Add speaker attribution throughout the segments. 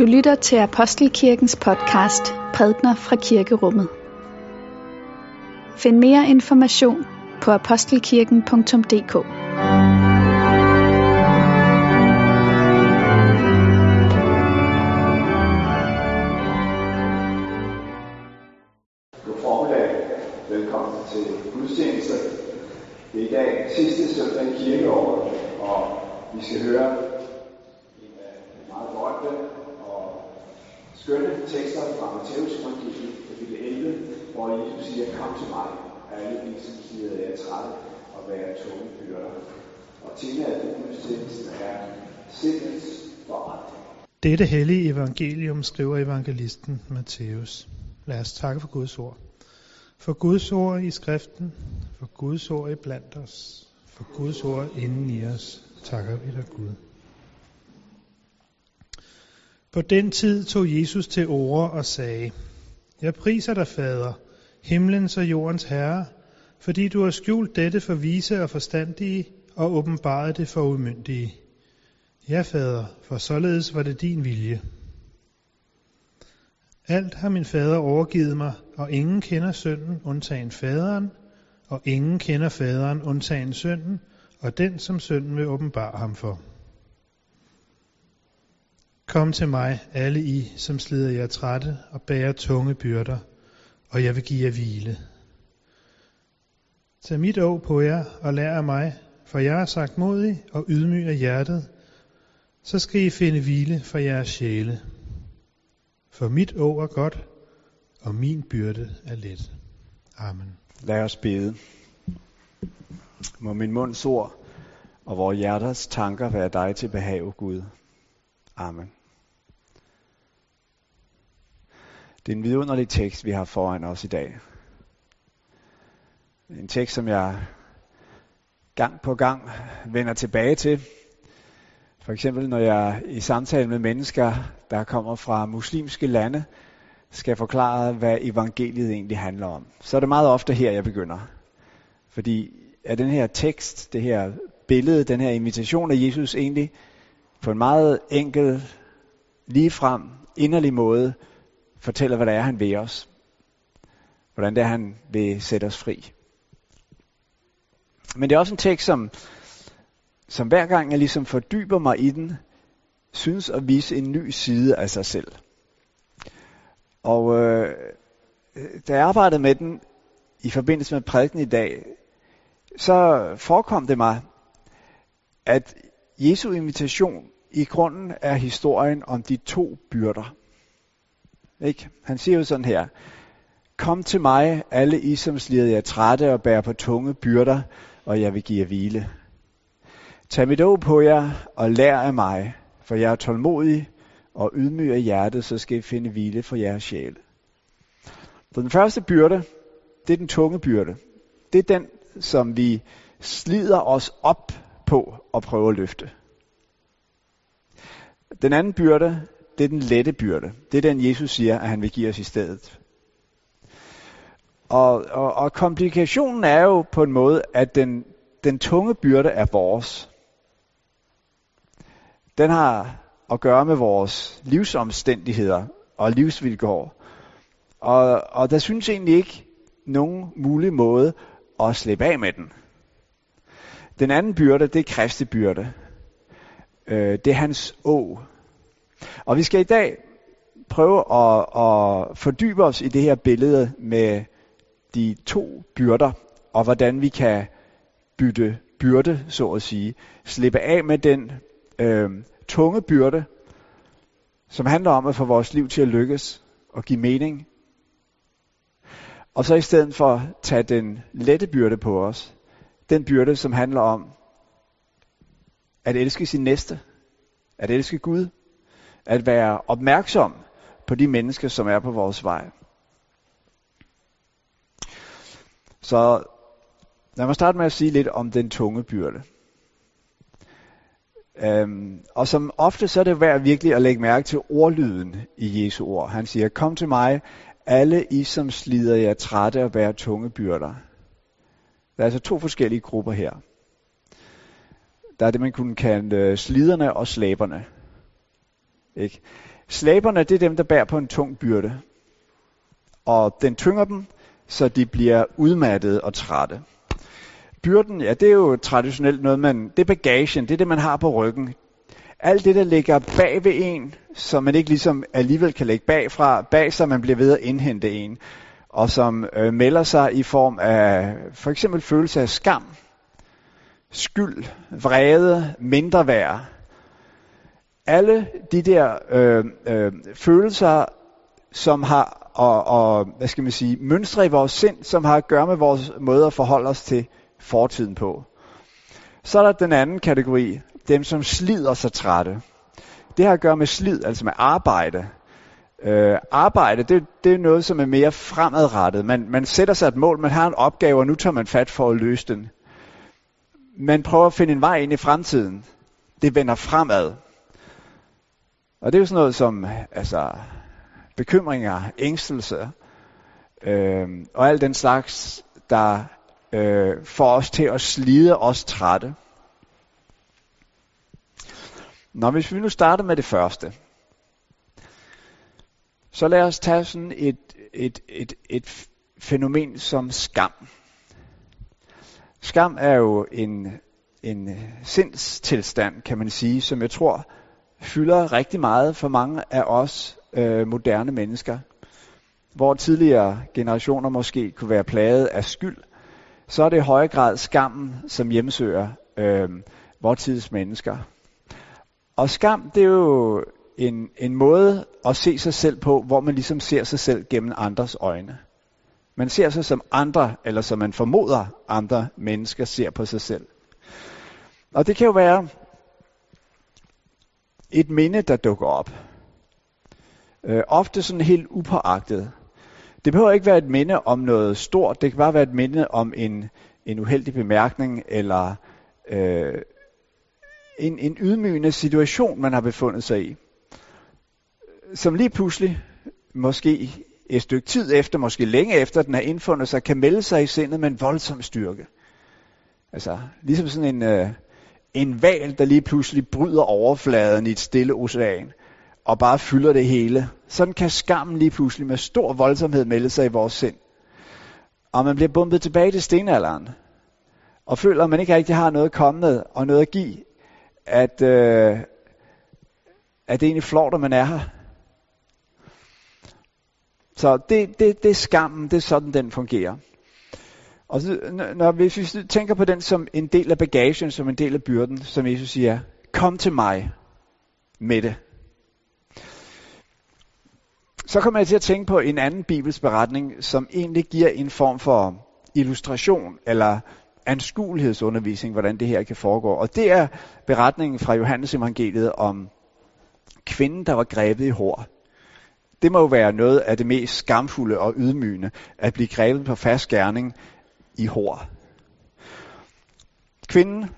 Speaker 1: Du lytter til Apostelkirkens podcast Prædner fra Kirkerummet. Find mere information på apostelkirken.dk
Speaker 2: Jesus siger, kom til mig, alle I, som siger, jeg er trætte og være tunge byrder. Og temaet for gudstjenesten er sindets forandring.
Speaker 3: Dette hellige evangelium skriver evangelisten Matthæus. Lad os takke for Guds ord. For Guds ord i skriften, for Guds ord i blandt os, for Guds ord inden i os, takker vi dig Gud. På den tid tog Jesus til orde og sagde, Jeg priser dig, Fader, himlens og jordens Herre, fordi du har skjult dette for vise og forstandige og åbenbaret det for umyndige. Ja, Fader, for således var det din vilje. Alt har min fader overgivet mig, og ingen kender sønnen undtagen faderen, og ingen kender faderen undtagen sønnen, og den som sønnen vil åbenbare ham for. Kom til mig, alle I, som slider jer trætte og bærer tunge byrder, og jeg vil give jer hvile. Tag mit åg på jer og lær af mig, for jeg er sagt modig og ydmyg af hjertet, så skal I finde hvile for jeres sjæle. For mit åg er godt, og min byrde er let. Amen.
Speaker 2: Lad os bede. Må min munds ord og vores hjerters tanker være dig til behag, Gud. Amen. Det er en vidunderlig tekst, vi har foran os i dag. En tekst, som jeg gang på gang vender tilbage til. For eksempel når jeg i samtale med mennesker, der kommer fra muslimske lande, skal forklare, hvad evangeliet egentlig handler om. Så er det meget ofte her, jeg begynder. Fordi er den her tekst, det her billede, den her invitation af Jesus egentlig på en meget enkel, ligefrem, inderlig måde fortæller, hvad det er, han vil os. Hvordan det er, han vil sætte os fri. Men det er også en tekst, som, som hver gang jeg ligesom fordyber mig i den, synes at vise en ny side af sig selv. Og øh, da jeg arbejdede med den i forbindelse med prædiken i dag, så forekom det mig, at Jesu invitation i grunden er historien om de to byrder. Ikke? Han siger jo sådan her, Kom til mig, alle I, som slider jer trætte og bærer på tunge byrder, og jeg vil give jer hvile. Tag mit å på jer og lær af mig, for jeg er tålmodig og ydmyg af hjertet, så skal I finde hvile for jeres sjæl. Så den første byrde, det er den tunge byrde. Det er den, som vi slider os op på at prøve at løfte. Den anden byrde, det er den lette byrde. Det er den, Jesus siger, at han vil give os i stedet. Og, og, og komplikationen er jo på en måde, at den, den tunge byrde er vores. Den har at gøre med vores livsomstændigheder og livsvilkår. Og, og der synes egentlig ikke nogen mulig måde at slippe af med den. Den anden byrde, det er Kristi byrde. Øh, det er hans å. Og vi skal i dag prøve at, at fordybe os i det her billede med de to byrder, og hvordan vi kan bytte byrde, så at sige. Slippe af med den øh, tunge byrde, som handler om at få vores liv til at lykkes og give mening. Og så i stedet for tage den lette byrde på os, den byrde, som handler om at elske sin næste, at elske Gud, at være opmærksom på de mennesker, som er på vores vej. Så lad mig starte med at sige lidt om den tunge byrde. Øhm, og som ofte så er det værd virkelig at lægge mærke til ordlyden i Jesu ord. Han siger, kom til mig, alle I som slider jer trætte og bærer tunge byrder. Der er altså to forskellige grupper her. Der er det, man kunne kalde øh, sliderne og slæberne. Ikke? Slæberne, det er dem, der bærer på en tung byrde. Og den tynger dem, så de bliver udmattede og trætte. Byrden, ja, det er jo traditionelt noget, man, det er bagagen, det er det, man har på ryggen. Alt det, der ligger bag ved en, som man ikke ligesom alligevel kan lægge bagfra, bag sig, man bliver ved at indhente en, og som øh, melder sig i form af for eksempel følelse af skam, skyld, vrede, mindre værd. Alle de der øh, øh, følelser, som har, og, og hvad skal man sige, mønstre i vores sind, som har at gøre med vores måde at forholde os til fortiden på. Så er der den anden kategori, dem som slider sig trætte. Det har at gøre med slid, altså med arbejde. Øh, arbejde, det, det er noget, som er mere fremadrettet. Man, man sætter sig et mål, man har en opgave, og nu tager man fat for at løse den. Man prøver at finde en vej ind i fremtiden. Det vender fremad. Og det er jo sådan noget som altså, bekymringer, ængstelse øh, og al den slags, der øh, får os til at slide os trætte. Nå, hvis vi nu starter med det første, så lad os tage sådan et, et, et, et fænomen som skam. Skam er jo en, en sindstilstand, kan man sige, som jeg tror fylder rigtig meget for mange af os øh, moderne mennesker. Hvor tidligere generationer måske kunne være plaget af skyld, så er det i høj grad skammen, som hjemsøger øh, vores tids mennesker. Og skam, det er jo en, en måde at se sig selv på, hvor man ligesom ser sig selv gennem andres øjne. Man ser sig som andre, eller som man formoder andre mennesker ser på sig selv. Og det kan jo være et minde, der dukker op. Øh, ofte sådan helt upåagtet. Det behøver ikke være et minde om noget stort, det kan bare være et minde om en, en uheldig bemærkning, eller øh, en, en ydmygende situation, man har befundet sig i. Som lige pludselig, måske et stykke tid efter, måske længe efter den har indfundet sig, kan melde sig i sindet med en voldsom styrke. Altså, ligesom sådan en, øh, en val, der lige pludselig bryder overfladen i et stille ocean, og bare fylder det hele. Sådan kan skammen lige pludselig med stor voldsomhed melde sig i vores sind. Og man bliver bumpet tilbage til stenalderen, og føler, at man ikke rigtig har noget kommet og noget at give, at, øh, at det egentlig flot, at man er her. Så det, det, det er skammen, det er sådan, den fungerer. Og så, når, hvis vi tænker på den som en del af bagagen, som en del af byrden, som Jesus siger, kom til mig med det. Så kommer jeg til at tænke på en anden Bibels beretning, som egentlig giver en form for illustration, eller anskuelighedsundervisning, hvordan det her kan foregå. Og det er beretningen fra Johannes evangeliet om kvinden, der var grebet i hår. Det må jo være noget af det mest skamfulde og ydmygende, at blive grebet på fast gerning i hår. Kvinden,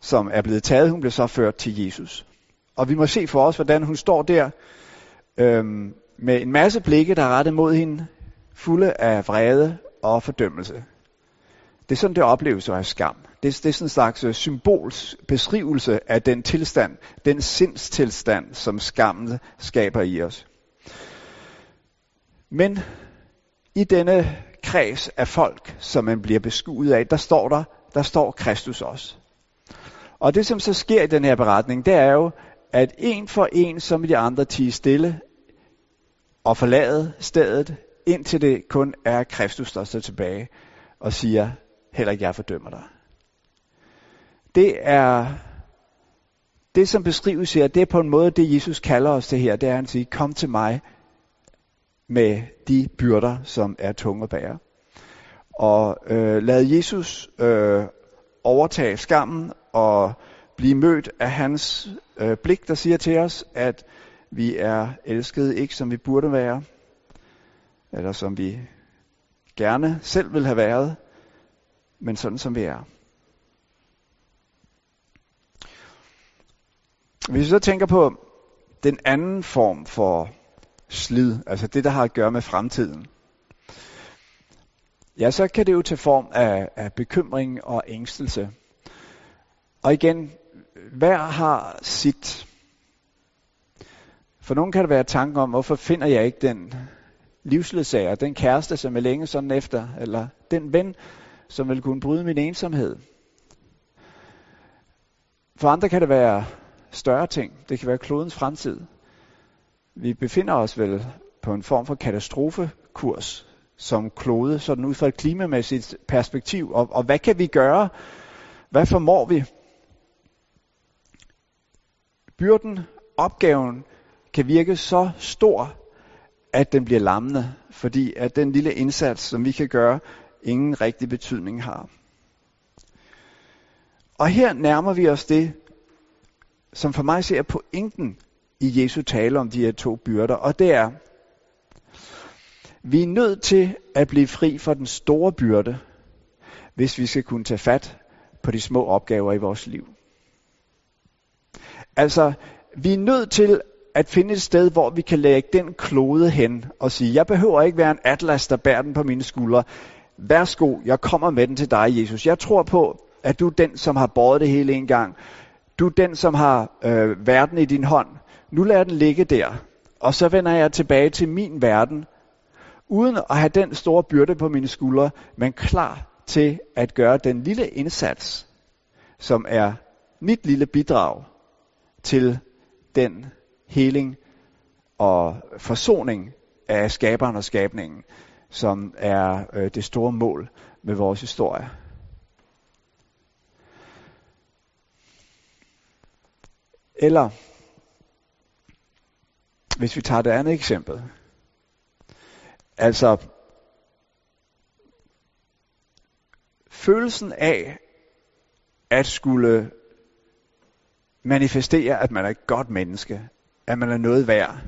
Speaker 2: som er blevet taget, hun blev så ført til Jesus. Og vi må se for os, hvordan hun står der øhm, med en masse blikke, der er rettet mod hende, fulde af vrede og fordømmelse. Det er sådan, det opleves af skam. Det, det er sådan en slags øh, symbols beskrivelse af den tilstand, den sindstilstand, som skammen skaber i os. Men i denne kreds af folk, som man bliver beskuet af, der står der, der står Kristus også. Og det, som så sker i den her beretning, det er jo, at en for en, som de andre tiger stille og forlade stedet, indtil det kun er Kristus, der står tilbage og siger, heller ikke jeg fordømmer dig. Det er det, som beskrives her, det er på en måde det, Jesus kalder os til her. Det er, at han siger, kom til mig med de byrder, som er tunge at bære. Og øh, lad Jesus øh, overtage skammen og blive mødt af hans øh, blik, der siger til os, at vi er elskede ikke som vi burde være, eller som vi gerne selv vil have været, men sådan som vi er. Hvis vi så tænker på den anden form for slid, altså det, der har at gøre med fremtiden, ja, så kan det jo tage form af, af bekymring og ængstelse. Og igen, hver har sit. For nogen kan det være tanken om, hvorfor finder jeg ikke den livsledsager, den kæreste, som jeg længe sådan efter, eller den ven, som vil kunne bryde min ensomhed. For andre kan det være større ting. Det kan være klodens fremtid. Vi befinder os vel på en form for katastrofekurs som klode, sådan ud fra et klimamæssigt perspektiv. Og, og hvad kan vi gøre? Hvad formår vi? Byrden, opgaven, kan virke så stor, at den bliver lammende, fordi at den lille indsats, som vi kan gøre, ingen rigtig betydning har. Og her nærmer vi os det, som for mig ser pointen i Jesu tale om de her to byrder, og det er, vi er nødt til at blive fri for den store byrde, hvis vi skal kunne tage fat på de små opgaver i vores liv. Altså, vi er nødt til at finde et sted, hvor vi kan lægge den klode hen og sige, jeg behøver ikke være en atlas, der bærer den på mine skuldre. Værsgo, jeg kommer med den til dig, Jesus. Jeg tror på, at du er den, som har båret det hele en gang. Du er den, som har øh, verden i din hånd. Nu lader den ligge der. Og så vender jeg tilbage til min verden, uden at have den store byrde på mine skuldre, men klar til at gøre den lille indsats, som er mit lille bidrag til den heling og forsoning af skaberen og skabningen, som er øh, det store mål med vores historie. Eller, hvis vi tager det andet eksempel, altså følelsen af at skulle manifestere, at man er et godt menneske, at man er noget værd.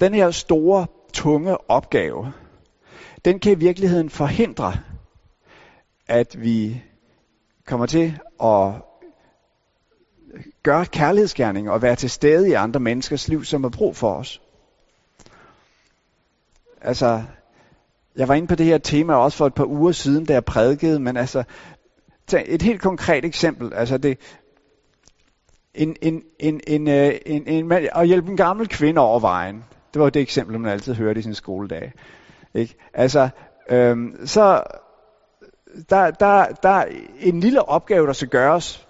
Speaker 2: Den her store, tunge opgave, den kan i virkeligheden forhindre, at vi kommer til at gøre kærlighedsgerning og være til stede i andre menneskers liv, som er brug for os. Altså, jeg var inde på det her tema også for et par uger siden, da jeg prædikede, men altså, tag et helt konkret eksempel. Altså det, en, en, en, en, øh, en, en, en, en, at hjælpe en gammel kvinde over vejen. Det var det eksempel, man altid hørte i sin skoledag. Ikke? Altså, øhm, så der, der, der er en lille opgave, der skal gøres.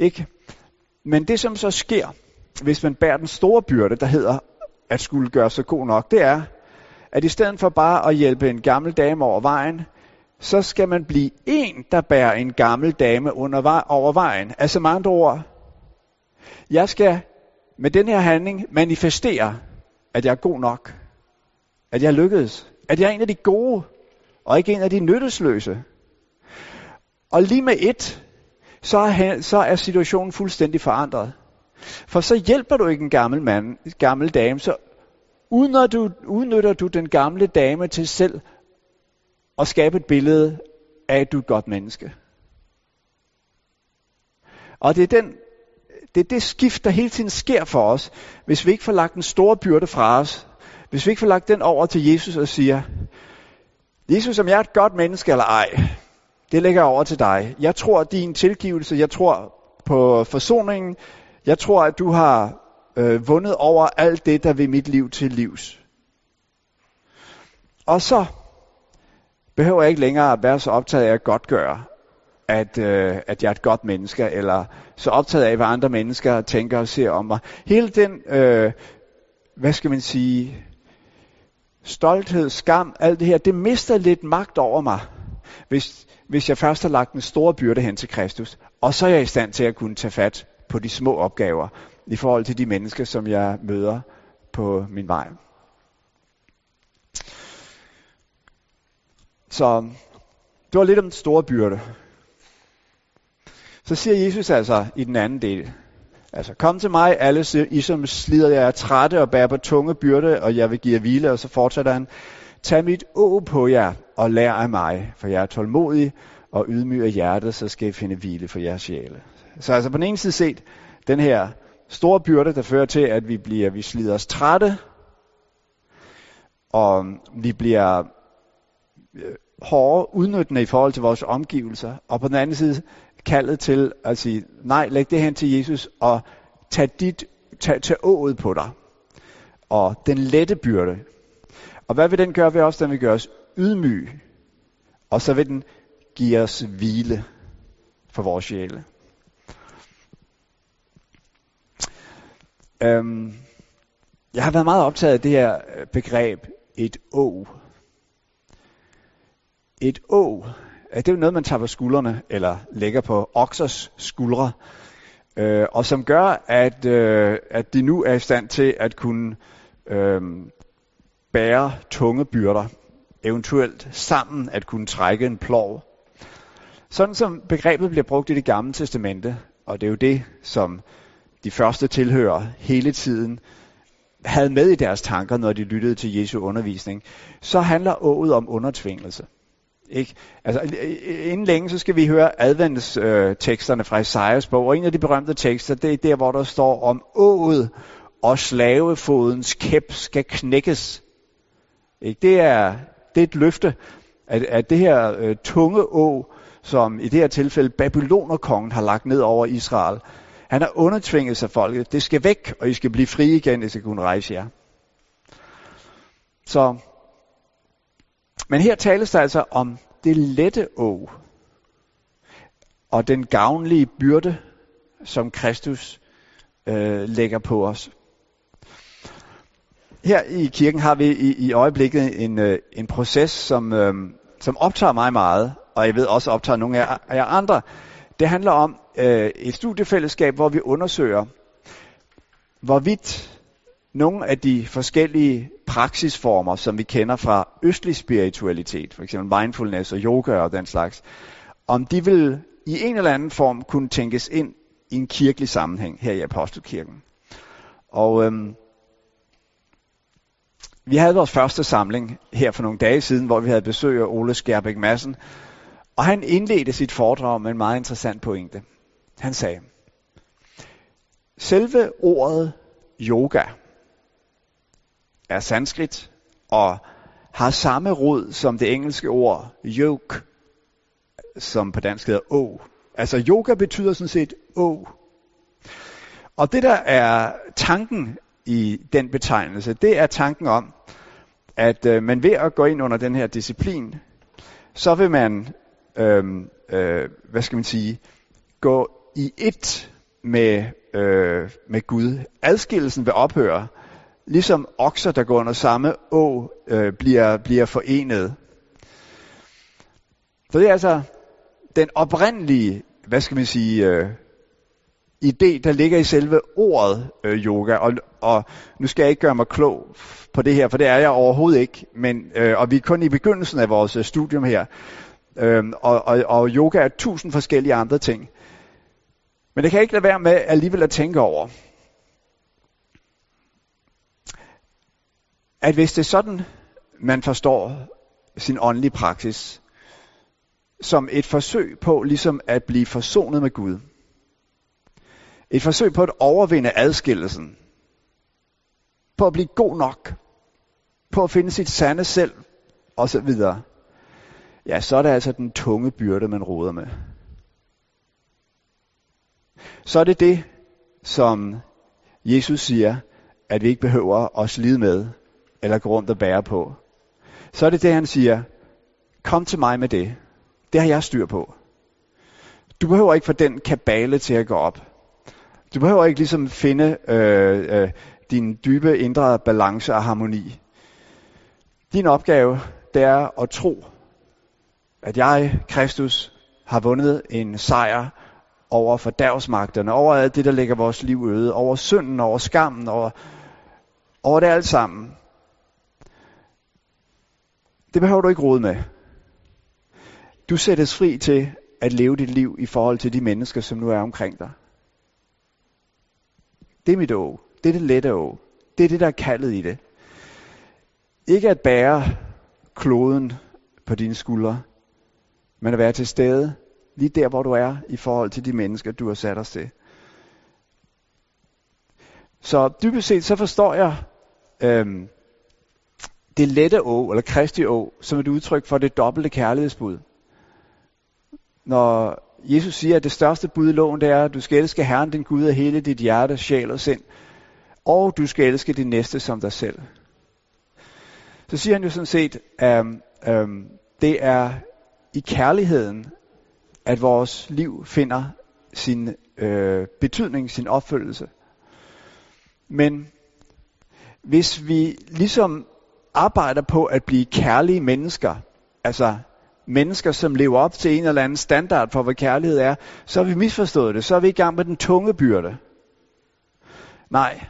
Speaker 2: Ikke? Men det, som så sker, hvis man bærer den store byrde, der hedder at skulle gøre sig god nok, det er, at i stedet for bare at hjælpe en gammel dame over vejen, så skal man blive en, der bærer en gammel dame under vej, over vejen. Altså med andre ord, jeg skal med den her handling manifestere, at jeg er god nok. At jeg lykkedes. At jeg er en af de gode, og ikke en af de nyttesløse. Og lige med et, så er, så er situationen fuldstændig forandret. For så hjælper du ikke en gammel mand, en gammel dame, så udnytter du, udnytter du den gamle dame til selv at skabe et billede af, at du er et godt menneske. Og det er den det er det skift, der hele tiden sker for os, hvis vi ikke får lagt en stor byrde fra os. Hvis vi ikke får lagt den over til Jesus og siger, Jesus, om jeg er et godt menneske eller ej, det lægger jeg over til dig. Jeg tror, din tilgivelse, jeg tror på forsoningen, jeg tror, at du har øh, vundet over alt det, der vil mit liv til livs. Og så behøver jeg ikke længere at være så optaget af at godt gøre, at, øh, at jeg er et godt menneske, eller så optaget af, hvad andre mennesker tænker og ser om mig. Hele den, øh, hvad skal man sige, stolthed, skam, alt det her, det mister lidt magt over mig, hvis, hvis jeg først har lagt en stor byrde hen til Kristus, og så er jeg i stand til at kunne tage fat på de små opgaver i forhold til de mennesker, som jeg møder på min vej. Så det var lidt om den store byrde. Så siger Jesus altså i den anden del, altså kom til mig, alle I som slider jer er trætte og bærer på tunge byrde, og jeg vil give jer hvile, og så fortsætter han, tag mit å på jer og lær af mig, for jeg er tålmodig og ydmyg af hjertet, så skal I finde hvile for jeres sjæle. Så altså på den ene side set, den her store byrde, der fører til, at vi bliver, vi slider os trætte, og vi bliver øh, hårde, udnyttende i forhold til vores omgivelser. Og på den anden side kaldet til at sige, nej, læg det hen til Jesus, og tag dit tag, tag ået på dig. Og den lette byrde. Og hvad vil den gøre ved os? Den vil gøre os ydmyg, Og så vil den give os hvile for vores sjæle. Øhm, jeg har været meget optaget af det her øh, begreb, et å. Et å, øh, det er jo noget, man tager på skuldrene, eller lægger på oksers skuldre, øh, og som gør, at, øh, at de nu er i stand til at kunne øh, bære tunge byrder, eventuelt sammen at kunne trække en plov. Sådan som begrebet bliver brugt i det gamle testamente, og det er jo det, som de første tilhører hele tiden havde med i deres tanker, når de lyttede til Jesu undervisning, så handler ået om undertvingelse. Ikke? Altså, inden længe, så skal vi høre adventsteksterne fra Isaias bog, og en af de berømte tekster, det er der, hvor der står om ået og slavefodens kæp skal knækkes. Ikke? Det, er, det er et løfte, at, at det her øh, tunge å, som i det her tilfælde Babylonerkongen har lagt ned over Israel, han har undertvinget sig folket. Det skal væk, og I skal blive frie igen, hvis I kunne rejse jer. Så, men her tales der altså om det lette å, og den gavnlige byrde, som Kristus øh, lægger på os. Her i kirken har vi i, i øjeblikket en, øh, en proces, som, øh, som optager mig meget, og jeg ved også optager nogle af jer andre. Det handler om øh, et studiefællesskab, hvor vi undersøger, hvorvidt nogle af de forskellige praksisformer, som vi kender fra østlig spiritualitet, f.eks. mindfulness og yoga og den slags, om de vil i en eller anden form kunne tænkes ind i en kirkelig sammenhæng her i Apostelkirken. Og øhm, vi havde vores første samling her for nogle dage siden, hvor vi havde besøg af Ole Skærbæk Madsen, og han indledte sit foredrag med en meget interessant pointe. Han sagde, selve ordet yoga er sanskrit og har samme rod som det engelske ord yoke, som på dansk hedder å. Altså yoga betyder sådan set å. Og det der er tanken i den betegnelse, det er tanken om, at øh, man ved at gå ind under den her disciplin, så vil man, øh, øh, hvad skal man sige, gå i et med, øh, med Gud. Adskillelsen vil ophøre, ligesom okser, der går under samme å, øh, bliver, bliver forenet. Så det er altså den oprindelige, hvad skal man sige, øh, idé, der ligger i selve ordet øh, yoga. Og, og nu skal jeg ikke gøre mig klog på det her, for det er jeg overhovedet ikke. Men, øh, og vi er kun i begyndelsen af vores øh, studium her. Øh, og, og, og yoga er tusind forskellige andre ting. Men det kan ikke lade være med alligevel at tænke over, at hvis det er sådan, man forstår sin åndelige praksis, som et forsøg på ligesom at blive forsonet med Gud. Et forsøg på at overvinde adskillelsen. På at blive god nok. På at finde sit sande selv. Og så videre. Ja, så er det altså den tunge byrde, man råder med så er det det, som Jesus siger, at vi ikke behøver at slide med, eller gå rundt og bære på. Så er det det, han siger, kom til mig med det. Det har jeg styr på. Du behøver ikke få den kabale til at gå op. Du behøver ikke ligesom finde øh, øh, din dybe indre balance og harmoni. Din opgave, det er at tro, at jeg, Kristus, har vundet en sejr over fordærvsmagterne, over alt det, der lægger vores liv øde, over synden, over skammen, over, over det alt sammen. Det behøver du ikke rode med. Du sættes fri til at leve dit liv i forhold til de mennesker, som nu er omkring dig. Det er mit å. Det er det lette å. Det er det, der er kaldet i det. Ikke at bære kloden på dine skuldre, men at være til stede lige der, hvor du er i forhold til de mennesker, du har sat os til. Så dybest set, så forstår jeg øhm, det lette å, eller Kristi å, som et udtryk for det dobbelte kærlighedsbud. Når Jesus siger, at det største bud i loven, det er, at du skal elske Herren din Gud af hele dit hjerte, sjæl og sind, Og du skal elske din næste som dig selv. Så siger han jo sådan set, at um, det er i kærligheden, at vores liv finder sin øh, betydning, sin opfølgelse. Men hvis vi ligesom arbejder på at blive kærlige mennesker, altså mennesker, som lever op til en eller anden standard for, hvad kærlighed er, så har vi misforstået det. Så er vi i gang med den tunge byrde. Nej,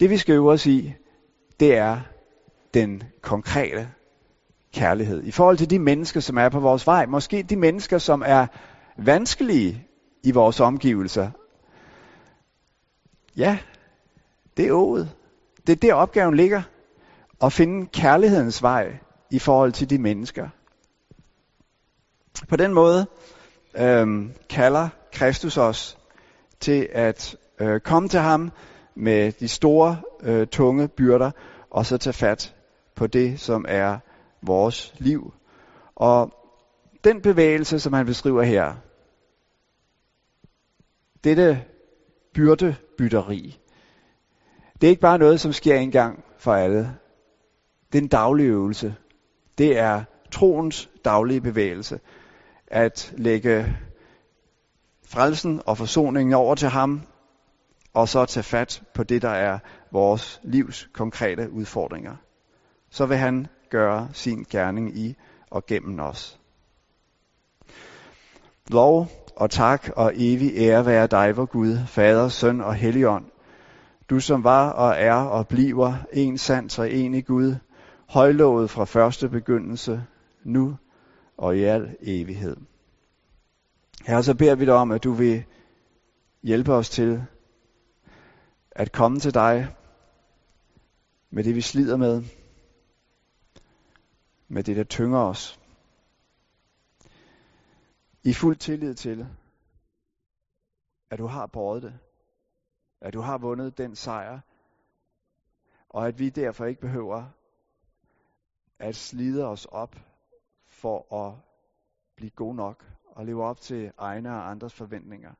Speaker 2: det vi skal øve os i, det er den konkrete kærlighed. I forhold til de mennesker, som er på vores vej. Måske de mennesker, som er vanskelige i vores omgivelser. Ja, det er ået. Det er der opgaven ligger. At finde kærlighedens vej i forhold til de mennesker. På den måde øh, kalder Kristus os til at øh, komme til ham med de store, øh, tunge byrder, og så tage fat på det, som er vores liv. Og den bevægelse, som han beskriver her, dette byrdebytteri, det er ikke bare noget, som sker en gang for alle. Det er en daglig øvelse. Det er troens daglige bevægelse. At lægge frelsen og forsoningen over til ham, og så tage fat på det, der er vores livs konkrete udfordringer. Så vil han gøre sin gerning i og gennem os. Lov og tak og evig ære være dig, vor Gud, Fader, Søn og Helligånd. Du som var og er og bliver en sand og enig Gud, højlovet fra første begyndelse, nu og i al evighed. Her så beder vi dig om, at du vil hjælpe os til at komme til dig med det, vi slider med, med det, der tynger os. I fuld tillid til, at du har båret det, at du har vundet den sejr, og at vi derfor ikke behøver at slide os op for at blive god nok og leve op til egne og andres forventninger.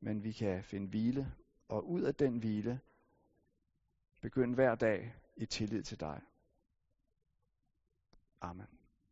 Speaker 2: Men vi kan finde hvile, og ud af den hvile begynde hver dag i tillid til dig. Amen.